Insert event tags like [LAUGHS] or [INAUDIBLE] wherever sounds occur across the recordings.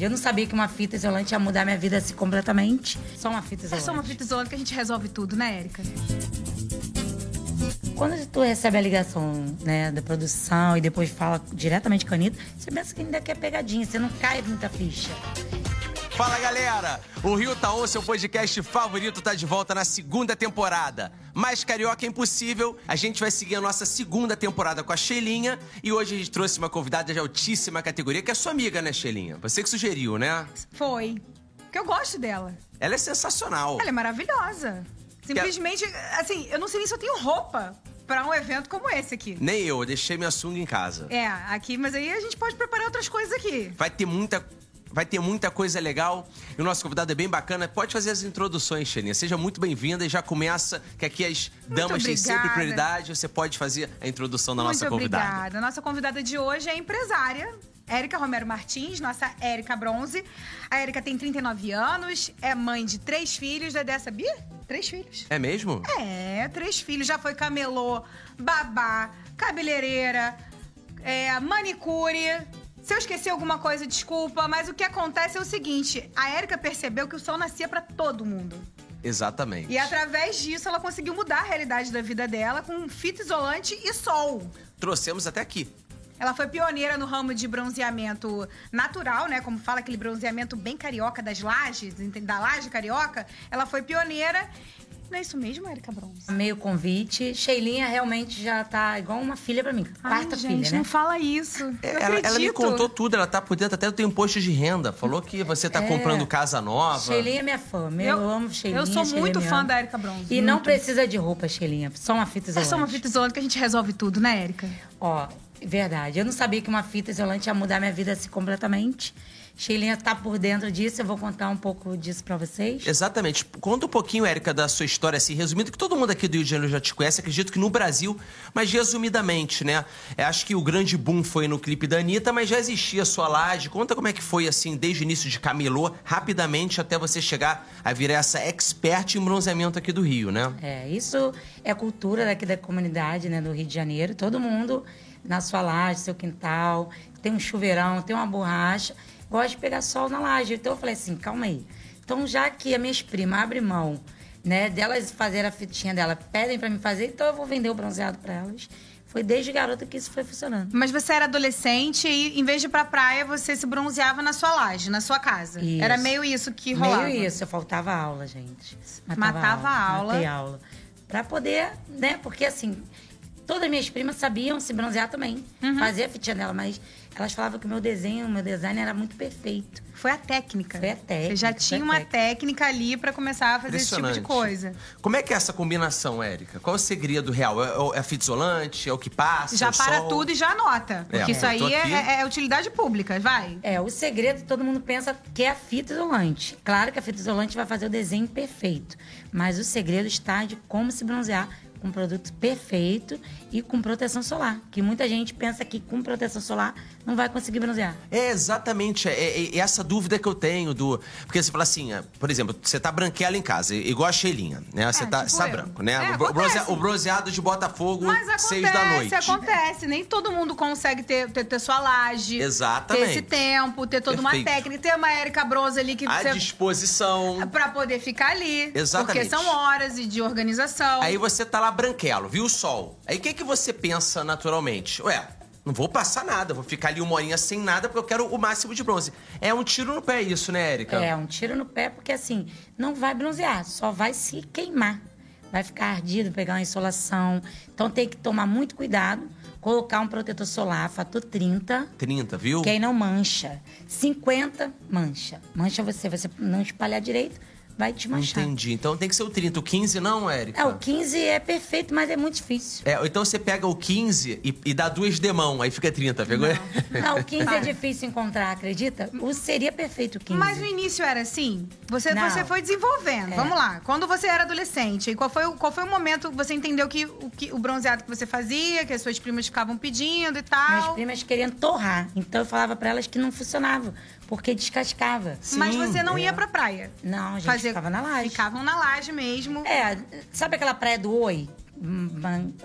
Eu não sabia que uma fita isolante ia mudar minha vida assim completamente. Só uma fita É isolante. só uma fita isolante que a gente resolve tudo, né, Érica? Quando tu recebe a ligação né, da produção e depois fala diretamente com a Anitta, você pensa que ainda quer pegadinha, você não cai muita ficha. Fala galera! O Rio Taon, seu podcast favorito, tá de volta na segunda temporada. Mais carioca é impossível, a gente vai seguir a nossa segunda temporada com a Sheilinha e hoje a gente trouxe uma convidada de altíssima categoria, que é sua amiga, né, Sheilinha? Você que sugeriu, né? Foi. Porque eu gosto dela. Ela é sensacional. Ela é maravilhosa. Simplesmente, assim, eu não sei nem se eu tenho roupa pra um evento como esse aqui. Nem eu, eu deixei minha sunga em casa. É, aqui, mas aí a gente pode preparar outras coisas aqui. Vai ter muita. Vai ter muita coisa legal e o nosso convidado é bem bacana. Pode fazer as introduções, Xeninha. Seja muito bem-vinda e já começa, que aqui as damas têm sempre prioridade. Você pode fazer a introdução da nossa Muito convidada. obrigada. Nossa convidada de hoje é empresária. Érica Romero Martins, nossa Érica Bronze. A Érica tem 39 anos, é mãe de três filhos. Dedé, sabia? Três filhos. É mesmo? É, três filhos. Já foi camelô, babá, cabeleireira, é, manicure. Se eu esqueci alguma coisa, desculpa, mas o que acontece é o seguinte: a Érica percebeu que o sol nascia pra todo mundo. Exatamente. E através disso ela conseguiu mudar a realidade da vida dela com fita isolante e sol. Trouxemos até aqui. Ela foi pioneira no ramo de bronzeamento natural, né? Como fala aquele bronzeamento bem carioca das lajes, da laje carioca. Ela foi pioneira. Não é isso mesmo, Érica Bronze? Meio convite. Sheilinha realmente já tá igual uma filha pra mim. Quarta Ai, gente, filha, né? não fala isso. Eu É, ela, ela me contou tudo, ela tá por dentro até do teu imposto de renda. Falou que você tá É. comprando casa nova. Sheilinha é minha fã. Meu, eu, amo Sheilinha. Eu sou Sheilinha muito fã ama. da Érica Bronze. E não muito. precisa de roupa, Sheilinha. Só uma fita É isolante. só uma fita isolante que a gente resolve tudo, né, Érica? Ó, verdade. Eu não sabia que uma fita isolante ia mudar minha vida assim completamente. Sheilinha tá por dentro disso, eu vou contar um pouco disso pra vocês. Exatamente. Conta um pouquinho, Érica, da sua história, assim, resumindo, que todo mundo aqui do Rio de Janeiro já te conhece, acredito que no Brasil, mas resumidamente, né? Eu acho que o grande boom foi no clipe da Anitta, mas já existia a sua laje. Conta como é que foi, assim, desde o início de camelô, rapidamente, até você chegar a virar essa expert em bronzeamento aqui do Rio, né? É, isso é cultura daqui da comunidade, né, do Rio de Janeiro. Todo mundo na sua laje, seu quintal, tem um chuveirão, tem uma borracha, gosta de pegar sol na laje. Então eu falei assim, calma aí. Então já que as minhas primas abrem mão, né, delas fazer a fitinha dela, pedem pra mim fazer, então eu vou vender o bronzeado pra elas. Foi desde garota que isso foi funcionando. Mas você era adolescente e, em vez de ir pra praia, você se bronzeava na sua laje, na sua casa. Isso. Era meio isso que rolava. Meio isso, eu faltava aula, gente. Matava a aula. Matei aula. Pra poder, né? Porque assim, todas as minhas primas sabiam se bronzear também. Uhum. Fazia a fitinha dela, mas elas falavam que o meu desenho, o meu design era muito perfeito. Foi a técnica. Foi a técnica, Você já tinha uma técnica. técnica ali pra começar a fazer esse tipo de coisa. Como é que é essa combinação, Érica? Qual é o segredo real? É, é a fita isolante? É o que passa? Já é o para sol? tudo e já anota. É, Porque isso eu aí é, é- é utilidade pública, vai. É, o segredo, todo mundo pensa que é a fita isolante. Claro que a fita isolante vai fazer o desenho perfeito. Mas o segredo está de como se bronzear um produto perfeito e com proteção solar. Que muita gente pensa que com proteção solar não vai conseguir bronzear. É exatamente é, é- é essa dúvida que eu tenho do. Porque você fala assim, é, por exemplo, você tá branquela em casa, igual a Sheilinha, né? Você É, tá, tipo tá branco, né? É, o, bro- acontece. bronze- o bronzeado de Botafogo, Mas acontece, seis da noite. acontece. Nem todo mundo consegue ter, ter, ter sua laje. Exatamente. Ter esse tempo, ter toda uma Perfeito. técnica. Ter uma Érica Bronze ali que À você... disposição. Pra poder ficar ali. Exatamente. Porque são horas e de organização. Aí você tá lá branquelo, viu o sol. Aí o que, que você pensa naturalmente? Ué, não vou passar nada, vou ficar ali uma horinha sem nada porque eu quero o máximo de bronze. É um tiro no pé isso, né, Érica? É, um tiro no pé, porque assim, não vai bronzear, só vai se queimar. Vai ficar ardido, pegar uma insolação. Então tem que tomar muito cuidado, colocar um protetor solar, fator 30, 30, viu? que aí não mancha. 50, mancha. Mancha você, você não espalhar direito, vai te manchar. Entendi. Então tem que ser o 30. O 15 não, Érica? É, o 15 é perfeito, mas é muito difícil. É, então você pega o 15 e, e dá duas de mão, aí fica 30, pegou? Não, [LAUGHS] o 15 é difícil encontrar, acredita? O seria perfeito o 15. Mas no início era assim? Você, Não. você foi desenvolvendo. É. Vamos lá. Quando você era adolescente, qual foi, o- qual foi o momento que você entendeu que o, que o bronzeado que você fazia, que as suas primas ficavam pedindo e tal? Minhas primas queriam torrar. Então eu falava pra elas que não funcionava. Porque descascava. Mas Sim, você não é. ia pra praia. Não, a gente Fazer- ficava na laje. Ficavam na laje mesmo. É, sabe aquela praia do Oi?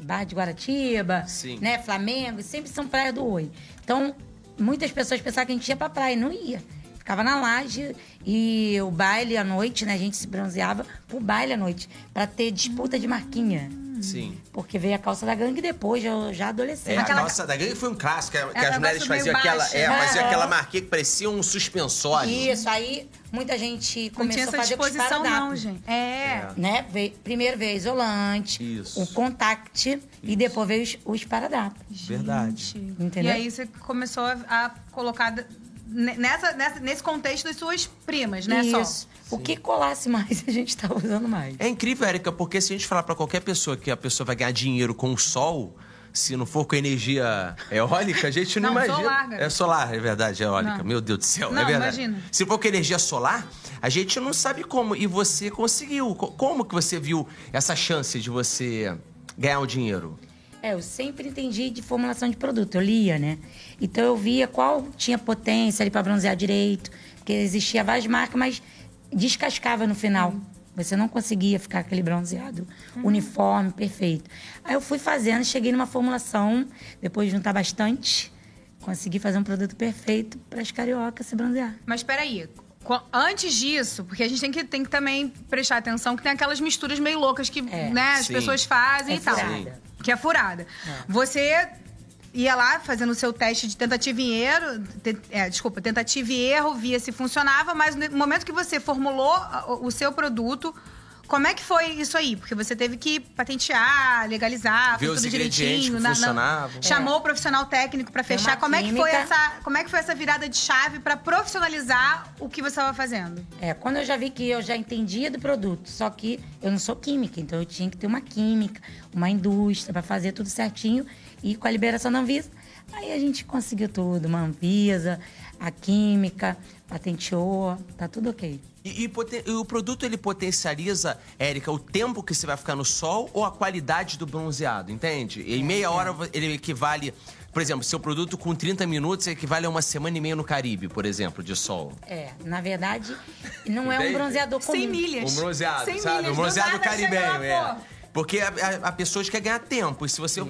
Barra de Guaratiba, Sim. né? Flamengo, sempre são praias do Oi. Então, muitas pessoas pensavam que a gente ia pra praia, não ia. Ficava na laje e o baile à noite, né? A gente se bronzeava pro baile à noite, pra ter disputa de marquinha. Sim. Porque veio a calça da gangue depois, eu já adolescente. É, Aquela- a calça da gangue foi um clássico, que, que Era as mulheres faziam aquela, é, né? faziam É. aquela marquinha que parecia um suspensório. Isso, aí muita gente Não começou tinha a fazer disposição, não, gente. É. Né? Veio- primeiro veio isolante, Isso. o contact e depois veio os, os paradapos. Verdade. Entendeu? E aí você começou a, a colocar nessa, nessa- nesse contexto das suas primas, né? Isso. O que colasse mais, [LAUGHS] a gente tava usando mais. É incrível, Érica, porque se a gente falar pra qualquer pessoa que a pessoa vai ganhar dinheiro com o sol, se não for com energia eólica, a gente não, Não, imagina. solar, é solar, é verdade, eólica. Não. Meu Deus do céu, Não, é verdade. imagina. Se for com energia solar, a gente não sabe como. E você conseguiu. Co- Como que você viu essa chance de você ganhar o dinheiro? É, eu sempre entendi de formulação de produto, eu lia, né? Então eu via qual tinha potência ali para bronzear direito, porque existia várias marcas, mas descascava no final. Você não conseguia ficar aquele bronzeado uniforme, perfeito. Aí eu fui fazendo, cheguei numa formulação, depois de juntar bastante, consegui fazer um produto perfeito para as cariocas se bronzear. Mas peraí. Antes disso, porque a gente tem que, tem que também prestar atenção que tem aquelas misturas meio loucas que É. né, as Sim. pessoas fazem É e tal. furada. Que é furada. Você ia lá fazendo o seu teste de tentativa e erro, te- é, desculpa, tentativa e erro, via se funcionava, mas no momento que você formulou o seu produto, como é que foi isso aí? Porque você teve que patentear, legalizar, Ver tudo ingredientes direitinho, que na- na- funcionavam. chamou o profissional técnico pra Tem fechar. Como é que foi essa, como é que foi essa virada de chave pra profissionalizar o que você estava fazendo? É, quando eu já vi que eu já entendia do produto, só que eu não sou química, então eu tinha que ter uma química, uma indústria para fazer tudo certinho e com a liberação da Anvisa. Aí a gente conseguiu tudo, uma Anvisa, a química, patenteou, tá tudo ok. E, e e o produto ele potencializa, Érica, o tempo que você vai ficar no sol ou a qualidade do bronzeado, entende? Em meia hora ele equivale, por exemplo, seu produto com 30 minutos equivale a uma semana e meia no Caribe, por exemplo, de sol. É, na verdade, não é um bronzeador comum. 100 milhas. Um bronzeado, 100 sabe? milhas, Um do bronzeado caribenho, é. pô. Porque a, a, a pessoa quer ganhar tempo. E se você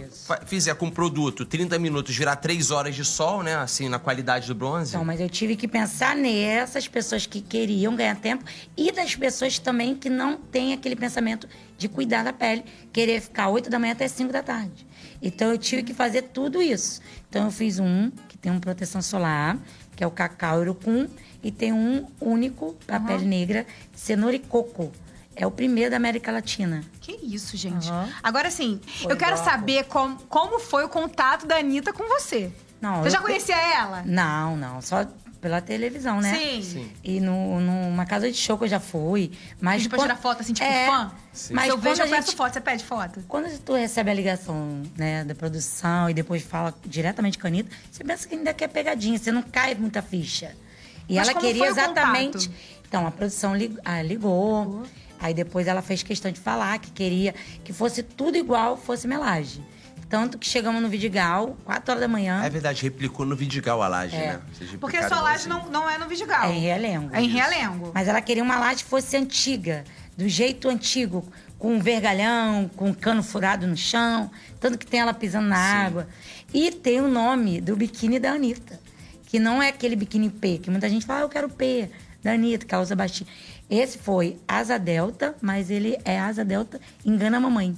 fizer com o produto 30 minutos virar 3 horas de sol, né? Assim, na qualidade do bronze. Então, mas eu tive que pensar nessas pessoas que queriam ganhar tempo e das pessoas também que não têm aquele pensamento de cuidar da pele, querer ficar 8 da manhã até 5 da tarde. Então eu tive que fazer tudo isso. Então eu fiz um que tem uma proteção solar, que é o cacau urucum, e tem um único para pele negra, cenoura e coco. É o primeiro da América Latina. Que isso, gente. Aham. Agora sim, Foi eu quero saber com- como foi o contato da Anitta com você. Não, você já conhecia ela? Não, não, só pela televisão, né? Sim. Sim. E no, numa casa de show que eu já fui. Mas Pediu pra quando- tirar foto, assim, tipo, é, fã? Sim. Mas Se eu quando vejo, a eu peço gente- foto. Você pede foto? Quando tu recebe a ligação né, da produção e depois fala diretamente com a Anitta, você pensa que ainda quer pegadinha, você não cai muita ficha. E Mas ela como queria exatamente. Então, a produção lig- ah, ligou, aí depois ela fez questão de falar que queria que fosse tudo igual, fosse melagem. Tanto que chegamos no Vidigal, 4 horas da manhã, É verdade, replicou no Vidigal a laje, É. né? Vocês Porque a sua laje assim. não, não é no Vidigal. é em Realengo. É em Realengo. Mas ela queria uma laje que fosse antiga, do jeito antigo, com um vergalhão, com um cano furado no chão, tanto que tem ela pisando na água. E tem o nome do biquíni da Anitta, que não é aquele biquíni P, que muita gente fala, ah, eu quero P, da Anitta, que ela usa baixinho. Esse foi asa delta, mas ele é asa delta engana a mamãe.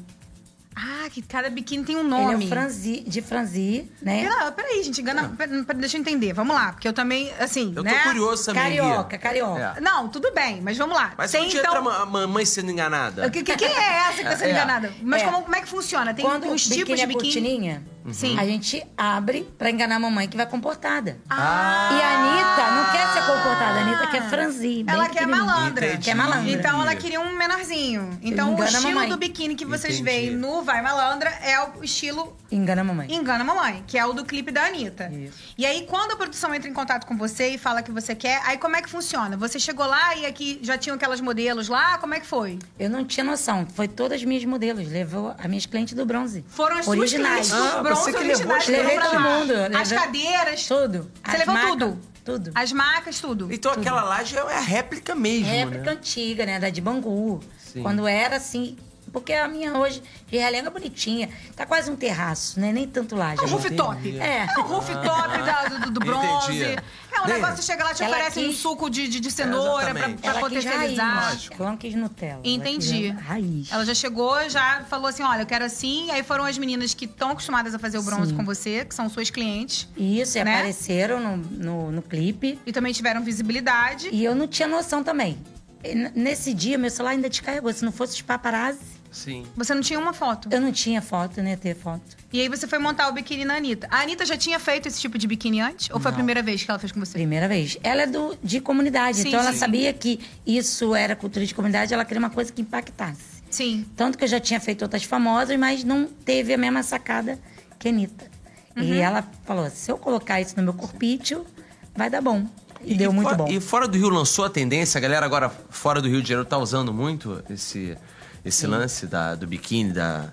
Ah, que cada biquíni tem um Ele nome. é o franzi, de franzi, né? Pera, peraí, gente. Engana, pera- pera- deixa eu entender. Vamos lá. Porque eu também, assim, Eu tô né? curioso também. Carioca, carioca. É. Não, tudo bem. Mas vamos lá. Mas tem, onde então... entra a ma- a mamãe sendo enganada? Que, que- quem é essa que tá sendo É. enganada? Mas É. como, como é que funciona? Tem, Quando tem uns o tipos de é biquíni? Sim. a gente abre pra enganar a mamãe que vai comportada. Ah. E a Anitta não quer ser comportada, a Anitta quer franzir. bem Ela quer malandra. Entendi. Quer malandra. Então ela queria um menorzinho. Então o Engana a estilo mamãe. do biquíni que vocês Entendi. veem no Vai Malandra é o estilo Engana a mamãe. Engana a Mamãe, que é o do clipe da Anitta. Isso. E aí, quando a produção entra em contato com você e fala que você quer, aí como é que funciona? Você chegou lá e aqui já tinham aquelas modelos lá? Como é que foi? Eu não tinha noção. Foi todas as minhas modelos. Levou as minhas clientes do bronze. Foram as suas Originais. clientes do Ah, bronze você que levou as. Levei todo mundo, As levei- cadeiras. Tudo. Você As levou marcas, tudo? Tudo. As marcas, tudo. Então aquela laje é a réplica mesmo, Réplica né? antiga, né? Da de Bangu. Sim. Quando era assim. Porque a minha hoje, de realenga bonitinha. Tá quase um terraço, né? Nem tanto laje. É um né? rooftop. É. É um rooftop da- do, do bronze. Entendi. É um Né? negócio chega lá, te Ela oferece um quis- suco de, de, de cenoura pra, exatamente. pra Ela quis potencializar. raiz. Ela não quis Nutella. ela Entendi. quis Raiz. Ela já chegou, já falou assim: olha, eu quero assim. Aí foram as meninas que estão acostumadas a fazer o bronze Sim. com você, que são suas clientes. Isso, e né? apareceram no, no, no clipe. E também tiveram visibilidade. E eu não tinha noção também. E n- Nesse dia, meu celular ainda descarregou. Se não fosse os paparazzi, Sim. Você não tinha uma foto. eu não tinha foto, né? Ter foto. E aí você foi montar o biquíni na Anitta. A Anitta já tinha feito esse tipo de biquíni antes? Ou foi a Não. primeira vez que ela fez com você? Primeira vez. Ela é do, de comunidade, Sim, então ela sim. sabia que isso era cultura de comunidade, ela queria uma coisa que impactasse. Sim. Tanto que eu já tinha feito outras famosas, mas não teve a mesma sacada que a Anitta. Uhum. E ela falou: se eu colocar isso no meu corpício, vai dar bom. E, deu muito fora, bom. E fora do Rio lançou a tendência, a galera agora fora do Rio de Janeiro tá usando muito esse, esse lance da, do biquíni, da,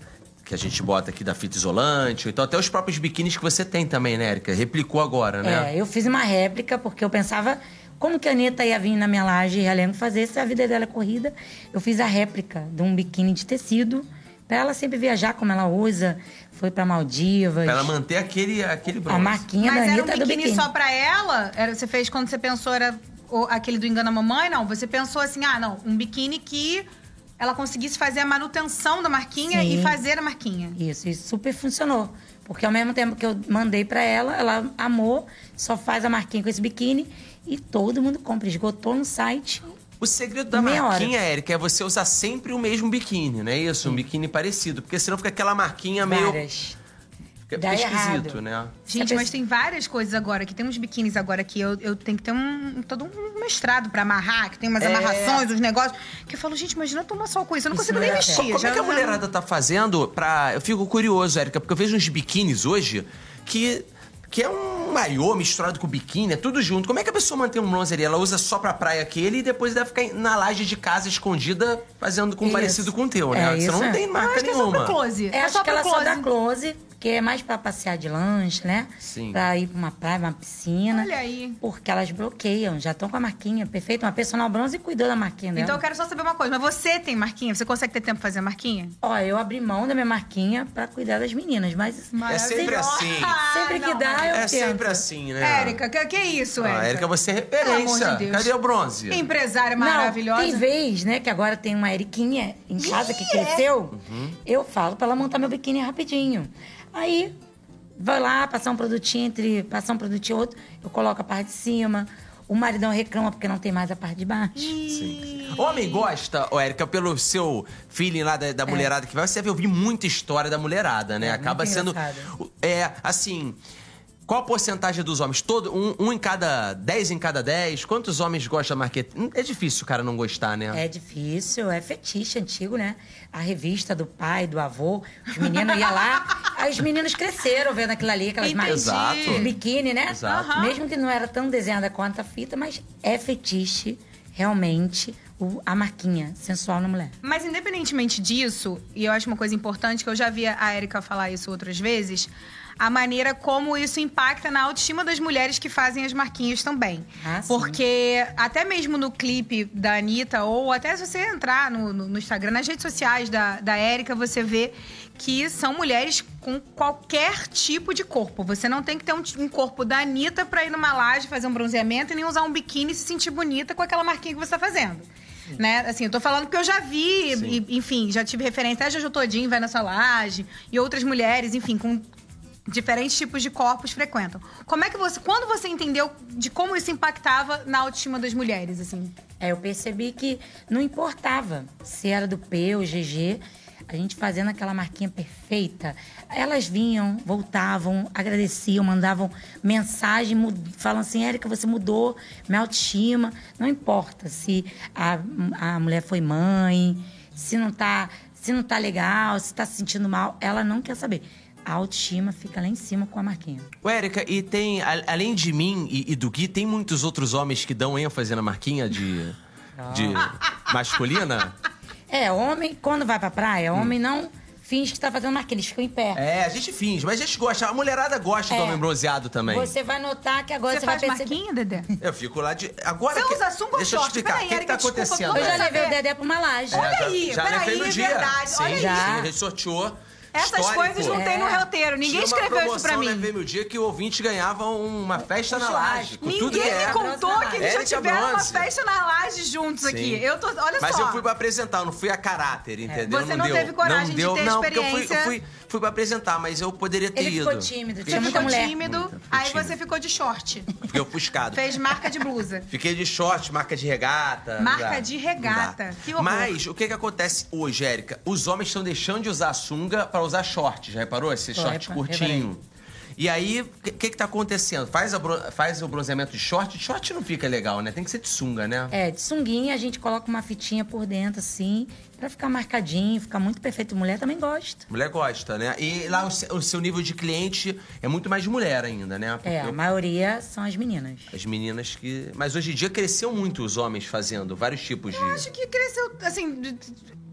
que a gente bota aqui da fita isolante. Então até os próprios biquínis que você tem também, né, Erika? Replicou agora, né? É, eu fiz uma réplica porque eu pensava como que a Anitta ia vir na minha laje realengo fazer se a vida dela é corrida. Eu fiz a réplica de um biquíni de tecido pra ela sempre viajar como ela usa. Foi pra Maldivas. Pra ela manter aquele, aquele bronze. a marquinha Mas da era Anitta um do biquíni, biquíni. só pra ela? Era, você fez quando você pensou, era o- aquele do Engana Mamãe? Não, você pensou assim, ah, não, um biquíni que ela conseguisse fazer a manutenção da marquinha Sim. e fazer a marquinha. Isso, isso super funcionou. Porque ao mesmo tempo que eu mandei pra ela, ela amou, só faz a marquinha com esse biquíni e todo mundo compra. Esgotou no site. O segredo da Meia marquinha, Erika, é você usar sempre o mesmo biquíni, não é isso? Um biquíni parecido. Porque senão fica aquela marquinha meio. Várias. Fica, Dá fica esquisito, errado. né? Gente, mas tem várias coisas agora, que tem uns biquínis agora que eu, eu tenho que ter um todo um mestrado pra amarrar, que tem umas É. amarrações, uns negócios. Que eu falo, gente, imagina eu tomar sol com isso. Eu não Isso consigo não nem dá vestir. Como já- é que a mulherada tá fazendo pra. Eu fico curioso, Érica, porque eu vejo uns biquínis hoje que. Que é um maiô misturado com biquíni, é tudo junto. Como é que a pessoa mantém um bronzer ali? Ela usa só pra praia aquele e depois deve ficar na laje de casa escondida fazendo com Isso. parecido com o teu, né? É, Você isso não é. tem marca acho que é só nenhuma. pro close. É, É, acho só que pro ela close. só dá close, que é mais pra passear de lanche, né? Sim. Pra ir pra uma praia, uma piscina. Olha aí. Porque elas bloqueiam, já estão com a marquinha perfeita. Uma personal bronze cuidou da marquinha dela. Então eu quero só saber uma coisa, mas você tem marquinha? Você consegue ter tempo pra fazer a marquinha? Ó, eu abri mão da minha marquinha pra cuidar das meninas, mas... É sempre assim. Sempre que dá, eu É tento. sempre assim, né? Érica, que, que é isso, Érica? Ah, Érica, você é Pelo amor referência. de Deus. Cadê o bronze? Empresária Não, maravilhosa. tem vez, né, que agora tem uma Eriquinha em casa que cresceu. Uhum. Eu falo pra ela montar meu biquíni rapidinho. Aí, vai lá, passar um produtinho entre... Passar um produtinho e outro, eu coloco a parte de cima. O maridão reclama porque não tem mais a parte de baixo. Sim. Homem gosta, ô Érica, pelo seu feeling lá da, da mulherada que vai, você deve ouvir muita história da mulherada, né? É, Acaba muito sendo. É, assim. Qual a porcentagem dos homens? Todo, um, um em cada. Dez em cada dez? Quantos homens gostam da marquete? É difícil o cara não gostar, né? É difícil, é fetiche antigo, né? A revista do pai, do avô, os meninos iam lá, [LAUGHS] aí os meninos cresceram vendo aquilo ali, aquelas de biquíni, né? Exato. Aham. Mesmo que não era tão desenhada quanto a fita, mas é fetiche, realmente, o- a marquinha sensual na mulher. Mas independentemente disso, e eu acho uma coisa importante, que eu já vi a Erika falar isso outras vezes, a maneira como isso impacta na autoestima das mulheres que fazem as marquinhas também. Ah. Porque até mesmo no clipe da Anitta, ou até se você entrar no, no- no Instagram, nas redes sociais da, da Erika, você vê que são mulheres com qualquer tipo de corpo. Você não tem que ter um, um corpo da Anitta pra ir numa laje fazer um bronzeamento e nem usar um biquíni e se sentir bonita com aquela marquinha que você tá fazendo. Né? Assim, eu tô falando porque eu já vi, e, enfim, já tive referência. A Jojo Todinho vai na sua laje, e outras mulheres, enfim, com diferentes tipos de corpos frequentam. Como é que você. Quando você entendeu de como isso impactava na autoestima das mulheres, assim? É, eu percebi que não importava se era do P ou GG, a gente fazendo aquela marquinha perfeita. Elas vinham, voltavam, agradeciam, mandavam mensagem, falam assim: Érica, você mudou minha autoestima. Não importa se a, a mulher foi mãe, se não tá, se não tá legal, se tá se sentindo mal, ela não quer saber. A autoestima fica lá em cima com a marquinha. Ô, Érica, e tem, a- além de mim e, e do Gui, tem muitos outros homens que dão ênfase na marquinha de, de [LAUGHS] masculina? É, homem, quando vai pra praia, homem não finge que tá fazendo marquinha, eles ficam em pé. É, a gente finge, mas a gente gosta. A mulherada gosta do É. homem bronzeado também. Você vai notar que agora Você você, vai faz perceber. marquinha, Dedé? Eu fico lá de. Agora. Você que- usa sunga ou Deixa eu explicar. Peraí, O que, que tá Erika, desculpa, acontecendo? Eu já levei o Dedé pra uma laje. Olha É, já, aí, já peraí, levei no dia. verdade, Sim, olha aí. sim, a gente sorteou. Essas Histórico. coisas não tem no É. roteiro. Ninguém Tinha escreveu isso pra promoção, mim. Levei meu dia que o ouvinte ganhava uma festa Um na laje. Com Ninguém tudo que me é. contou que eles já tiveram uma festa na laje juntos aqui. Sim. Eu tô, olha Mas só. eu fui pra apresentar, eu não fui a caráter, entendeu? Você não deu. teve coragem não de deu, ter não, porque eu fui, eu experiência. fui, fui pra apresentar, mas eu poderia ter Ele ido. ficou tímido, Você tinha muita ficou mulher. tímido, Muita, aí tímido. você ficou de short. Fiquei ofuscado. Fez marca de blusa. [LAUGHS] Fiquei de short, marca de regata. Marca não dá, de não regata. dá. Que horror. Mas o que que acontece hoje, Érica? Os homens estão deixando de usar sunga pra usar short. Já reparou? Esse short repa- curtinho. E aí, o que, que que tá acontecendo? Faz, a faz o bronzeamento de short. Short não fica legal, né? Tem que ser de sunga, né? É, de sunguinha a gente coloca uma fitinha por dentro, assim, pra ficar marcadinho, ficar muito perfeito. Mulher também gosta. Mulher gosta, né? E lá o, o seu nível de cliente é muito mais de mulher ainda, né? Porque É, a maioria são as meninas. as meninas que. Mas hoje em dia cresceu muito os homens fazendo vários tipos de. Eu acho que cresceu, assim...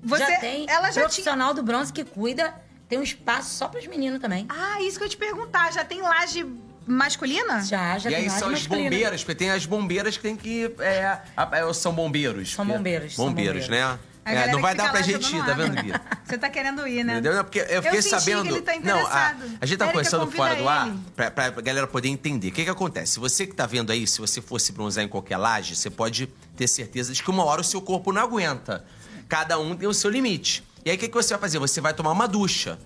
Você, já tem ela já tinha... profissional do bronze que cuida, tem um espaço só pros meninos também. Ah, isso que eu ia te perguntar. Já tem laje masculina? Já, já e tem aí laje são as masculina. bombeiras, porque tem as bombeiras que tem que. É, a- é, são bombeiros. São bombeiros, são Bombeiros, né? A É, galera não vai dar pra lá gente jogando ir, tá água. vendo, Gui? [LAUGHS] Você tá querendo ir, né? Entendeu? Porque eu fiquei senti sabendo. que ele tá não, a, interessado. a gente tá Érica, conversando convida fora do ar ele. pra, pra galera poder entender. O que que acontece? Você que tá vendo aí, se você fosse bronzear em qualquer laje, você pode ter certeza de que uma hora o seu corpo não aguenta. Cada um tem o seu limite. E aí o que, que você vai fazer? Você vai tomar uma ducha.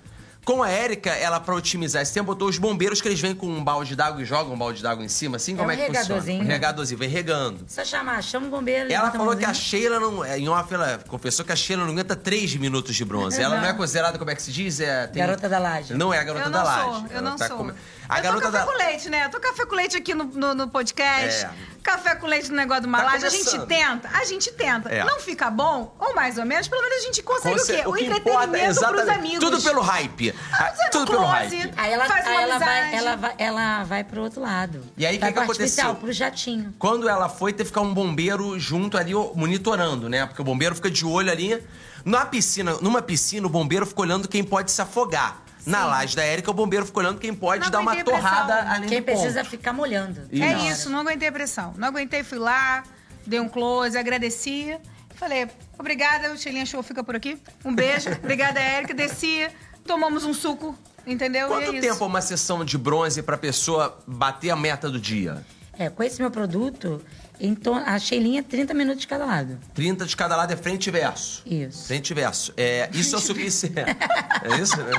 Com a Érica, ela, pra otimizar esse tempo, botou os bombeiros que eles vêm com um balde d'água e jogam um balde d'água em cima, assim? É Como um é que funciona? regadorzinho. Um regadorzinho, vem regando. Só chamar, chama o bombeiro. Ela falou que a. Sheila não. é, Em off, ela confessou que a Sheila não aguenta 3 minutos de bronze. Ela não é considerada, como é que se diz? É, tem- Garota da laje. Não é a garota Eu da não laje. sou, eu Ela não tá sou. come- A eu garota tô café da. com leite, né? Eu tô café com leite aqui no, no, no podcast. É. Café com leite no negócio do Malage. a gente começando. tenta, a gente tenta. É. Não fica bom, ou mais ou menos, pelo menos a gente consegue Conce- o quê? O, que entretenimento importa, exatamente. pros amigos. Tudo pelo hype. Ah, Você Tudo no pelo close. hype. Aí ela, Faz uma aí ela, vai, amizade. ela, vai, ela vai pro outro lado. E aí, o que que artificial, aconteceu? pro jatinho. Quando ela foi, teve que ficar um bombeiro junto ali, monitorando, né? Porque o bombeiro fica de olho ali. Na piscina, numa piscina, o bombeiro fica olhando quem pode se afogar. Na laje da Érica, o bombeiro fica olhando quem pode Não dar uma aguentei a pressão. torrada além Quem do ponto. precisa ficar molhando. Isso. É isso, não aguentei a pressão. Não aguentei, fui lá, dei um close, agradeci. Falei, obrigada, o Sheilinha Show fica por aqui. Um beijo. obrigada, Érica. Desci, tomamos um suco, entendeu? e Quanto é tempo isso. é uma sessão de bronze pra pessoa bater a meta do dia? É, com esse meu produto, então, a Sheilinha, 30 minutos de cada lado. 30 de cada lado é frente e verso. Isso. Frente e verso. É, isso é o suficiente. é isso, né?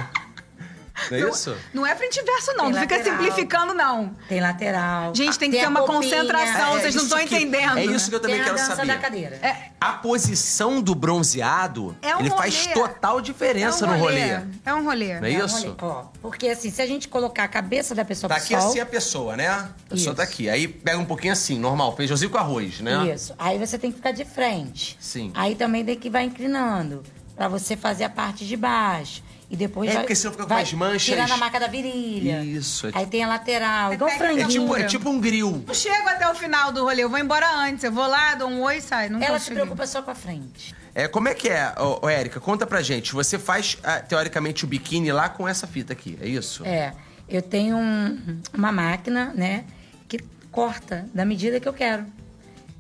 Não é isso? Não é frente e verso, não. Tem não fica lateral. simplificando, não. Tem lateral. Gente, tem que ter uma roupinha. concentração, vocês não estão que- entendendo. É isso que eu também Tem a quero dança saber. da cadeira. É, A posição do bronzeado, É um ele faz rolê. total diferença é um no rolê. É um rolê. Não é É um isso? rolê. Ó, porque assim, se a gente colocar a cabeça da pessoa Tá pro aqui sol... assim a pessoa, né? A pessoa Isso. tá aqui. Aí pega um pouquinho assim, normal, feijãozinho com arroz, né? Isso. Aí você tem que ficar de frente. Sim. Aí também tem que vai inclinando. Pra você fazer a parte de baixo. E depois É, vai, porque senão fica com as manchas. tirando a marca da virilha. Isso, é Aí tem a lateral, É igual técnica É franguinho. tipo, é tipo um grill. Não chego até o final do rolê, eu vou embora antes. Eu vou lá, dou um oi e saio. Não Ela se preocupa só com a frente. É, como é que é, ô, ô, Érica? Conta pra gente. Você faz, ah, teoricamente, o biquíni lá com essa fita aqui, é isso? É, eu tenho um- uma máquina, né, que corta da medida que eu quero.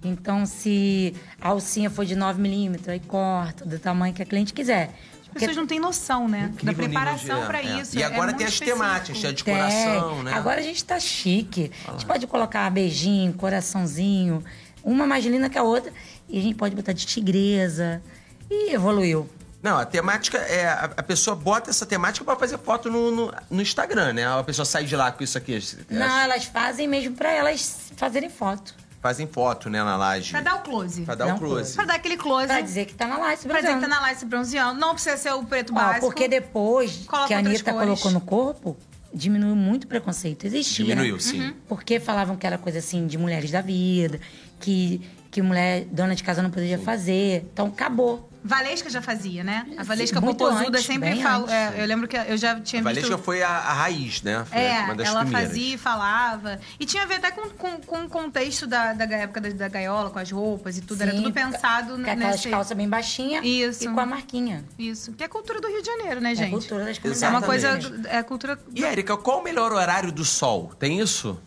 Então, se a alcinha for de 9 milímetros, aí corta do tamanho que a cliente quiser. As pessoas não têm noção, né? da Incrível preparação nível de- pra é. isso. E é agora muito tem as específico. temáticas, tem a Tem. decoração, né? Agora a gente tá chique. A gente pode colocar beijinho, coraçãozinho, uma mais linda que a outra. E a gente pode botar de tigresa. E evoluiu. Não, a temática é. A, a pessoa bota essa temática pra fazer foto no, no, no Instagram, né? A pessoa sai de lá com isso aqui. Não, Elas elas fazem mesmo pra elas fazerem foto. Fazem foto, né, na laje. Pra dar o close. Pra dar Dá o close. Pra dar aquele close. Pra dizer que tá na live. Pra dizer que tá na live se bronzeando. Não precisa ser o preto Ó, básico. porque depois Coloca que a outras Anitta cores. colocou no corpo, diminuiu muito o preconceito. Existia. Diminuiu, sim. Porque falavam que era coisa assim de mulheres da vida, que que mulher, dona de casa não podia fazer. Então acabou. Valesca já fazia, né? A Valesca Muito Popozuda antes, sempre fala. é, eu lembro que eu já tinha A visto. Valesca foi a, a raiz, né? Foi É, uma das ela primeiras. fazia e falava. E tinha a ver até com, com, com o contexto da, da época da, da gaiola, com as roupas e tudo. Era Sim, tudo pensado Com aquelas nesse... calças bem baixinhas Isso. e com a marquinha. Isso. Que é cultura do Rio de Janeiro, né, É gente? a cultura das É comunidades. uma coisa. É a cultura. E, Érica, qual o melhor horário do sol? Tem isso?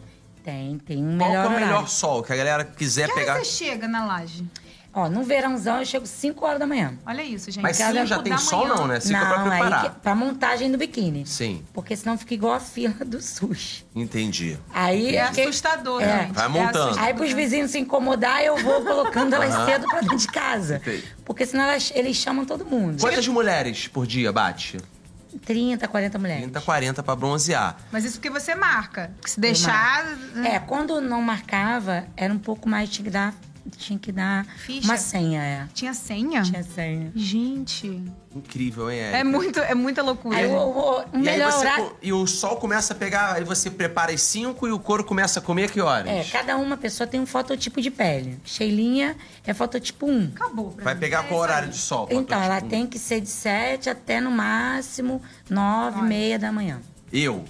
Tem, tem um Qual que melhor é o melhor horário. sol? Que a galera quiser Que hora pegar. você chega na laje? Ó, no verãozão eu chego 5 horas da manhã. Olha isso, gente. Mas Cada já da tem sol manhã. não, né? Fica pra não, aí preparar. que, pra montagem do biquíni. Sim, Porque senão fica igual a fila do SUS. entendi. Aí, É que- assustador, É. gente. Vai É montando. aí pros vizinhos se incomodar, eu vou colocando elas cedo pra dentro de casa. Entendi. Porque senão elas- eles chamam todo mundo. Quantas mulheres por dia bate? 30, 40 mulheres. 30, 40 pra bronzear. Mas isso porque você marca. Porque se deixar. É, quando não marcava, era um pouco mais, tinha que dar, tinha que dar Ficha? uma senha, é. Tinha senha? Tinha senha. Gente. Incrível, hein, Érica? É, muito, é muita loucura. Aí o, o, o E, aí melhor você horário... e o sol começa a pegar, aí você prepara as 5 e o couro começa a comer que horas? É, cada uma pessoa tem um fototipo de pele. Sheilinha é fototipo 1. Acabou. pra Vai mim. pegar É qual horário de sol? Então, ela tem que ser de 7 até no máximo 9 e meia da manhã. Eu,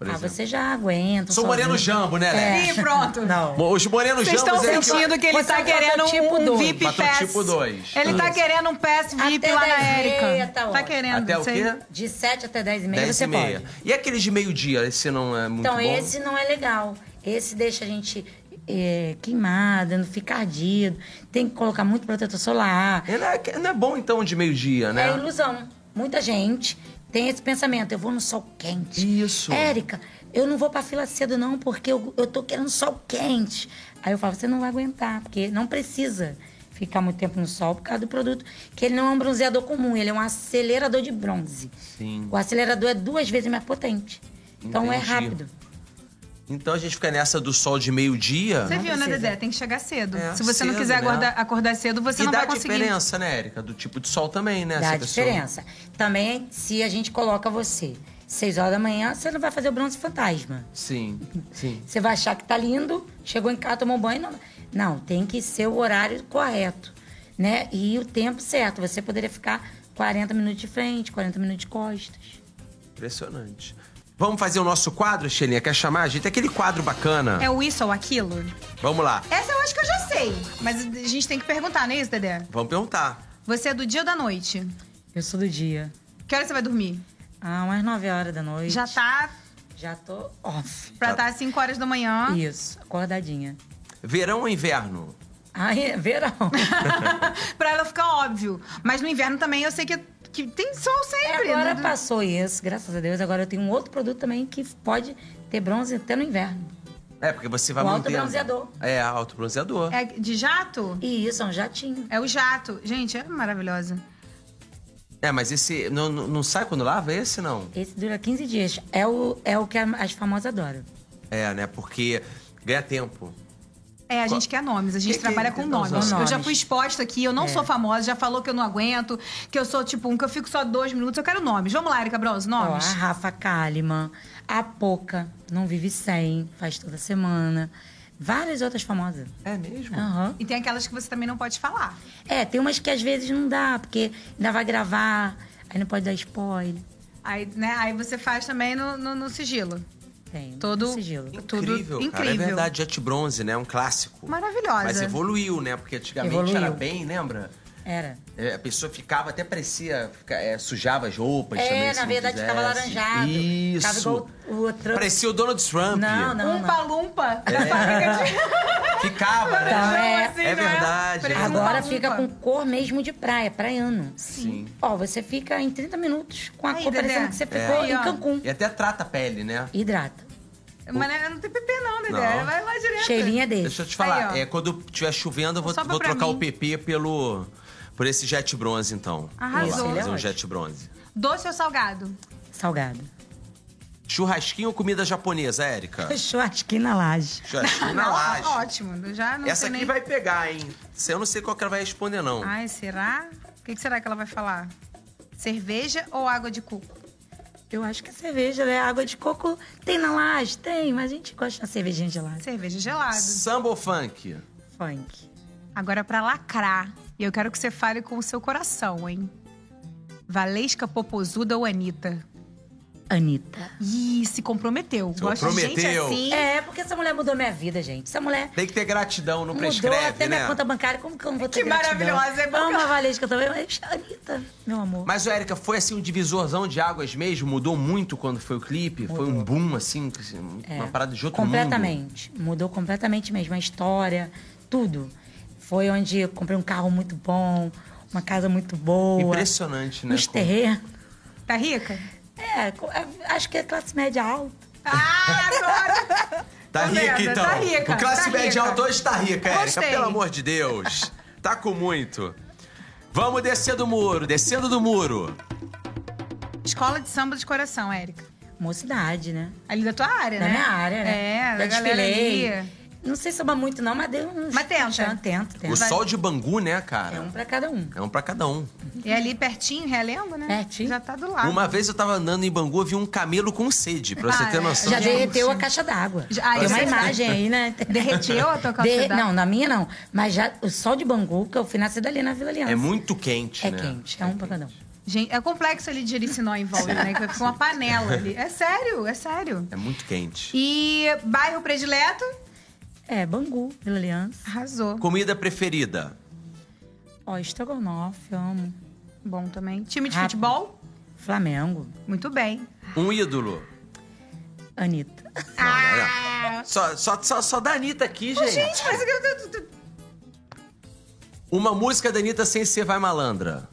Ah, exemplo. você já aguenta. Sou sozinho. moreno jambo, né, Léo? Ih, pronto. Não. Os morenos Vocês estão jambos... é- sentindo que ele Você tá é querendo prototipo um, um dois. VIP pass. Prototipo dois. Ele tá Isso. querendo um pass VIP Até lá na 10 Érica. tá tá querendo. Até o sei. quê? De 7 até 10 e meia 10 você e meia. pode. E aqueles de meio-dia? Esse não é muito Então, bom? esse não é legal. Esse deixa a gente é, queimada, não fica ardido. Tem que colocar muito protetor solar. Ele Não é, não é bom, então, de meio-dia, né? É ilusão. Muita gente tem esse pensamento. Eu vou no sol quente. Isso. Érica, eu não vou pra fila cedo não, porque eu, eu tô querendo sol quente. Aí eu falo, você não vai aguentar, porque não precisa ficar muito tempo no sol por causa do produto, que ele não é um bronzeador comum, ele é um acelerador de bronze. Sim. O acelerador é duas vezes mais potente. Então é rápido. Então a gente fica nessa do sol de meio-dia. Você Não viu, né. Dedé? Tem que chegar cedo. É, Se você não cedo, quiser né? acordar, acordar cedo, você e não dá vai conseguir. diferença, né, Érica? Do tipo de sol também, né? Dá diferença. Também, se a gente coloca você seis horas da manhã, você não vai fazer o bronze fantasma. Sim, sim. Você vai achar que tá lindo, chegou em casa, tomou banho. Não, não tem que ser o horário correto, né? E o tempo certo. Você poderia ficar 40 minutos de frente, 40 minutos de costas. Impressionante. Vamos fazer o nosso quadro, Xelinha? Quer chamar a gente? Aquele quadro bacana. É o isso ou aquilo? Vamos lá. Essa eu acho que eu já sei. Mas a gente tem que perguntar, não é isso, Dedé? Vamos perguntar. Você é do dia ou da noite? Eu sou do dia. Que hora você vai dormir? Ah, umas 9 horas da noite. Já tá Já tô off. pra Já- estar às 5 horas da manhã. Isso, acordadinha. Verão ou inverno? Ai, é verão. [LAUGHS] pra ela ficar óbvio. Mas no inverno também eu sei que, que tem sol sempre. É, agora né? passou isso, graças a Deus. Agora eu tenho um outro produto também que pode ter bronze até no inverno. É, porque você vai O mantendo. autobronzeador. É, autobronzeador. É de jato? E isso, é um jatinho. É o jato. Gente, é maravilhosa. É, mas esse não, não, sai quando lava esse, não? Esse dura 15 dias. É o, é o que as famosas adoram. É, né? Porque ganha tempo. É, a gente quer nomes, a gente Que trabalha que com tá nomes. usando? Eu já Nomes. fui exposta aqui, eu não É. sou famosa, já falou que eu não aguento, que eu sou tipo um, que eu fico só dois minutos, eu quero nomes. Vamos lá, Erika Bronze, Ó, nomes? a Rafa Kalimann, a Poca, não vive sem, faz toda semana. Várias outras famosas. É mesmo? Aham. E tem aquelas que você também não pode falar. É, tem umas que às vezes não dá, porque ainda vai gravar, aí não pode dar spoiler. Aí, né, aí você faz também no, no- no sigilo. Tem, Todo- sigilo. Tudo Incrível, cara. É verdade, Jet Bronze, né? Um clássico. Maravilhosa. Mas evoluiu, né? Porque antigamente Evoluiu. era bem, lembra? Era. É, a pessoa ficava, até parecia, fica- é, sujava as roupas também. É, na não verdade ficava quisesse. laranjado. Ficava Isso. igual o outro. Parecia o Donald Trump. Não, não. Umpa lumpa. [LAUGHS] Ficava, né? Então, é- Assim, É né? verdade, é um Agora fica com cor mesmo de praia, praiano. Sim. Ó, você fica em 30 minutos com a Aí, cor parecendo que você ficou Aí, em. Cancún. E até trata a pele, né? Hidrata. Mas né, não tem PP não, Dedé. Não. Vai lá direto. Cheirinho é desse. Deixa eu te falar, Aí, é, quando estiver chovendo, eu vou, vou trocar mim. o PP pelo, por esse jet bronze, então. Arrasou. Vamos lá, é fazer um jet bronze. Doce ou salgado? Salgado. Churrasquinho ou comida japonesa, Érica? [LAUGHS] Churrasquinho na laje. Churrasquinho na Não, laje. Ótimo. Já não Essa sei aqui nem... vai pegar, hein? Eu não sei qual que ela vai responder, não. Ai, será? O que, será que ela vai falar? Cerveja ou água de coco? Eu acho que a cerveja, né? Água de coco tem na laje? Tem, mas a gente gosta da cervejinha gelada. Cerveja gelada. Samba ou funk? Funk. Agora pra lacrar. E eu quero que você fale com o seu coração, hein? Valesca Popozuda ou Anitta? Anitta. Ih, se comprometeu. Se Gosto de gente comprometeu. assim. É, porque essa mulher mudou minha vida, gente. Essa mulher Tem que ter gratidão, não mudou prescreve, até minha né? conta bancária. Como que eu não vou ter Que gratidão? maravilhosa, é bom Amo que- a Valesca também, mas Anitta, meu amor. Mas, Érica, foi assim um divisorzão de águas mesmo? Mudou muito quando foi o clipe? Foi um boom, assim, assim, uma parada de outro mundo? completamente. Mudou completamente mesmo a história, tudo. Foi onde eu comprei um carro muito bom, uma casa muito boa. Impressionante, né? Uns terrenos. Tá rica? É, é, acho que é classe média alta. Ah, adoro! [LAUGHS] Tá Tá rica, vendo? então. Tá rica, O classe tá média rica. alta hoje tá rica, Érica. Pelo amor de Deus. Tá com muito. Vamos descer do muro, descendo do muro. Escola de samba de coração, Érica. Mocidade, né? Ali da tua área, Da né? minha área, né? É, da galera desfilei. ali. Não sei samba muito, não, mas deu uns. Mas tenta. Já tento, tento. O sol de Bangu, né, cara? É um pra cada um. É um pra cada um. E ali pertinho, realengo, né? Pertinho. Já tá do lado. Uma vez eu tava andando em Bangu, eu vi um camelo com sede, pra você Ah, ter é. noção. Já Gente. derreteu a caixa d'água. Ah, Tem uma é imagem aí, né? Derreteu a tua caixa Derre- d'água? Não, na minha não. Mas já o sol de Bangu, que eu fui nascida ali na Vila Aliança. É muito quente, É né? quente, é um pra cada um. Gente, é complexo ali de Jericinó em volta, né? Que fica uma panela ali. É sério, é sério. É muito quente. E bairro predileto? É, Bangu, Vila Aliança. Arrasou. Comida preferida? Ó, estrogonofe, amo. Bom também. Time de Rápido. futebol? Flamengo, Muito bem. Um ídolo? Anitta. Ah! Só, só, só, só da Anitta aqui, gente. Gente, mas eu... Uma música da Anitta sem ser Vai Malandra.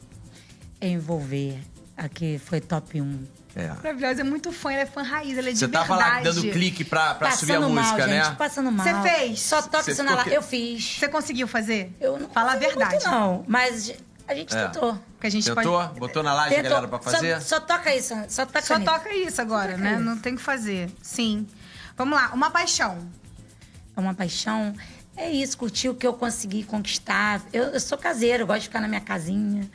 Envolver. Aqui foi top 1. É. Maravilhosa, é muito fã, ela é fã raiz, ela é de Você tava lá dando clique pra, pra subir a mal, música, gente, né? passando mal. Você fez? Só toca isso na lá. Eu fiz. Você conseguiu fazer? Eu não Fala a verdade. Muito, não, mas a gente É. tentou. Que a gente Tentou? pode... Botou na laje a Tentou. galera pra fazer? Só, só toca isso, só toca Só nisso. toca isso agora, Toca né? isso. Não tem o que fazer. Sim. Vamos lá, uma paixão. É uma paixão. É isso, curtir o que eu consegui conquistar. Eu, eu sou caseiro, gosto de ficar na minha casinha.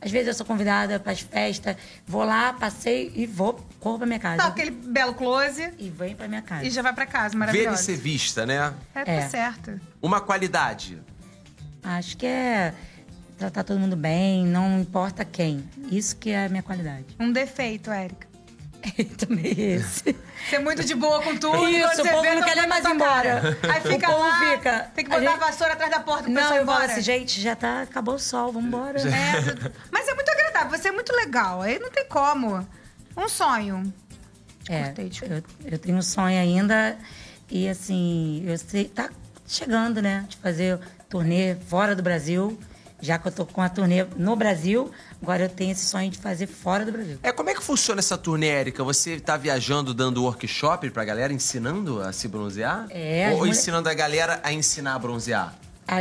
Às vezes eu sou convidada para as festas, vou lá, passei e vou, corro pra minha casa. Dá aquele belo close E venho pra minha casa. e já vai pra casa, Ver e ser vista, né? É, tá É. certo. Uma qualidade. Acho que é tratar todo mundo bem, não importa quem. Isso que é a minha qualidade. Um defeito, Érica. [LAUGHS] Também esse. Ser muito de boa com tudo. e Isso, o você povo vê, não quer nem mais pra ir embora. cara. [LAUGHS] Aí O fica povo lá, fica. tem que A botar a, gente- vassoura atrás da porta pro Não, eu falo assim, gente, já tá, acabou o sol, vambora. É, [LAUGHS] mas é muito agradável, você é muito legal. Aí não tem como. Um sonho. É, cortei, eu, eu tenho um sonho ainda e assim, eu sei, tá chegando, né, de fazer turnê fora do Brasil, já que eu tô com a turnê no Brasil, agora eu tenho esse sonho de fazer fora do Brasil. É, como é que funciona essa turnê, Érica? Você tá viajando dando workshop pra galera, ensinando a se bronzear? É, Ou mulher- ensinando a galera a ensinar a bronzear? A,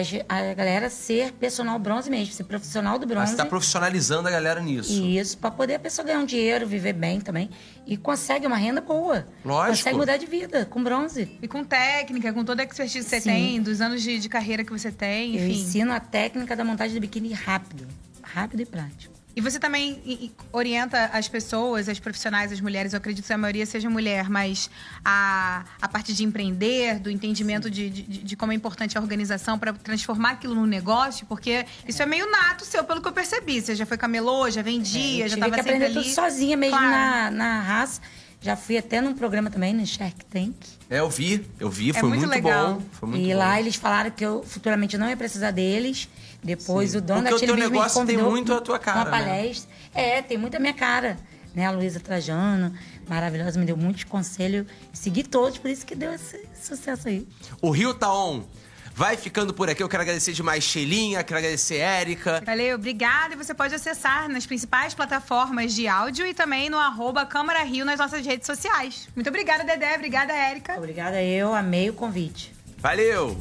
a galera ser personal bronze mesmo, ser profissional do Ah, bronze. você tá profissionalizando a galera nisso. E isso, pra poder a pessoa ganhar um dinheiro, viver bem também. E consegue uma renda boa. Lógico. Consegue mudar de vida com bronze. E com técnica, com toda a expertise que você Sim. tem, dos anos de, de carreira que você tem, Eu enfim. ensino a técnica da montagem do biquíni rápido. Rápido e prático. E você também orienta as pessoas, as profissionais, as mulheres, eu acredito que a maioria seja mulher, mas a, a parte de empreender, do entendimento de, de, de como é importante a organização para transformar aquilo num negócio, porque isso é meio nato seu, pelo que eu percebi. Você já foi camelô, já vendia, É, eu já tive estava que sempre aprender ali. tudo sozinha mesmo Claro. na, na raça. Já fui até num programa também, no Shark Tank. É, eu vi, eu vi, foi É muito muito, legal. bom. Foi muito e bom. lá eles falaram que eu futuramente não ia precisar deles. Depois o dono Porque da o teu negócio tem muito a tua cara, Uma né? palestra. É, tem muito a minha cara. Né? A Luísa Trajano, maravilhosa, me deu muitos conselhos. Segui todos, por isso que deu esse sucesso aí. O Rio tá on. Vai ficando por aqui. Eu quero agradecer demais Sheilinha, quero agradecer Érica. Valeu, obrigada. E você pode acessar nas principais plataformas de áudio e também no arroba Câmara Rio nas nossas redes sociais. Muito obrigada, Dedé. Obrigada, Érica. Obrigada, eu amei o convite. Valeu!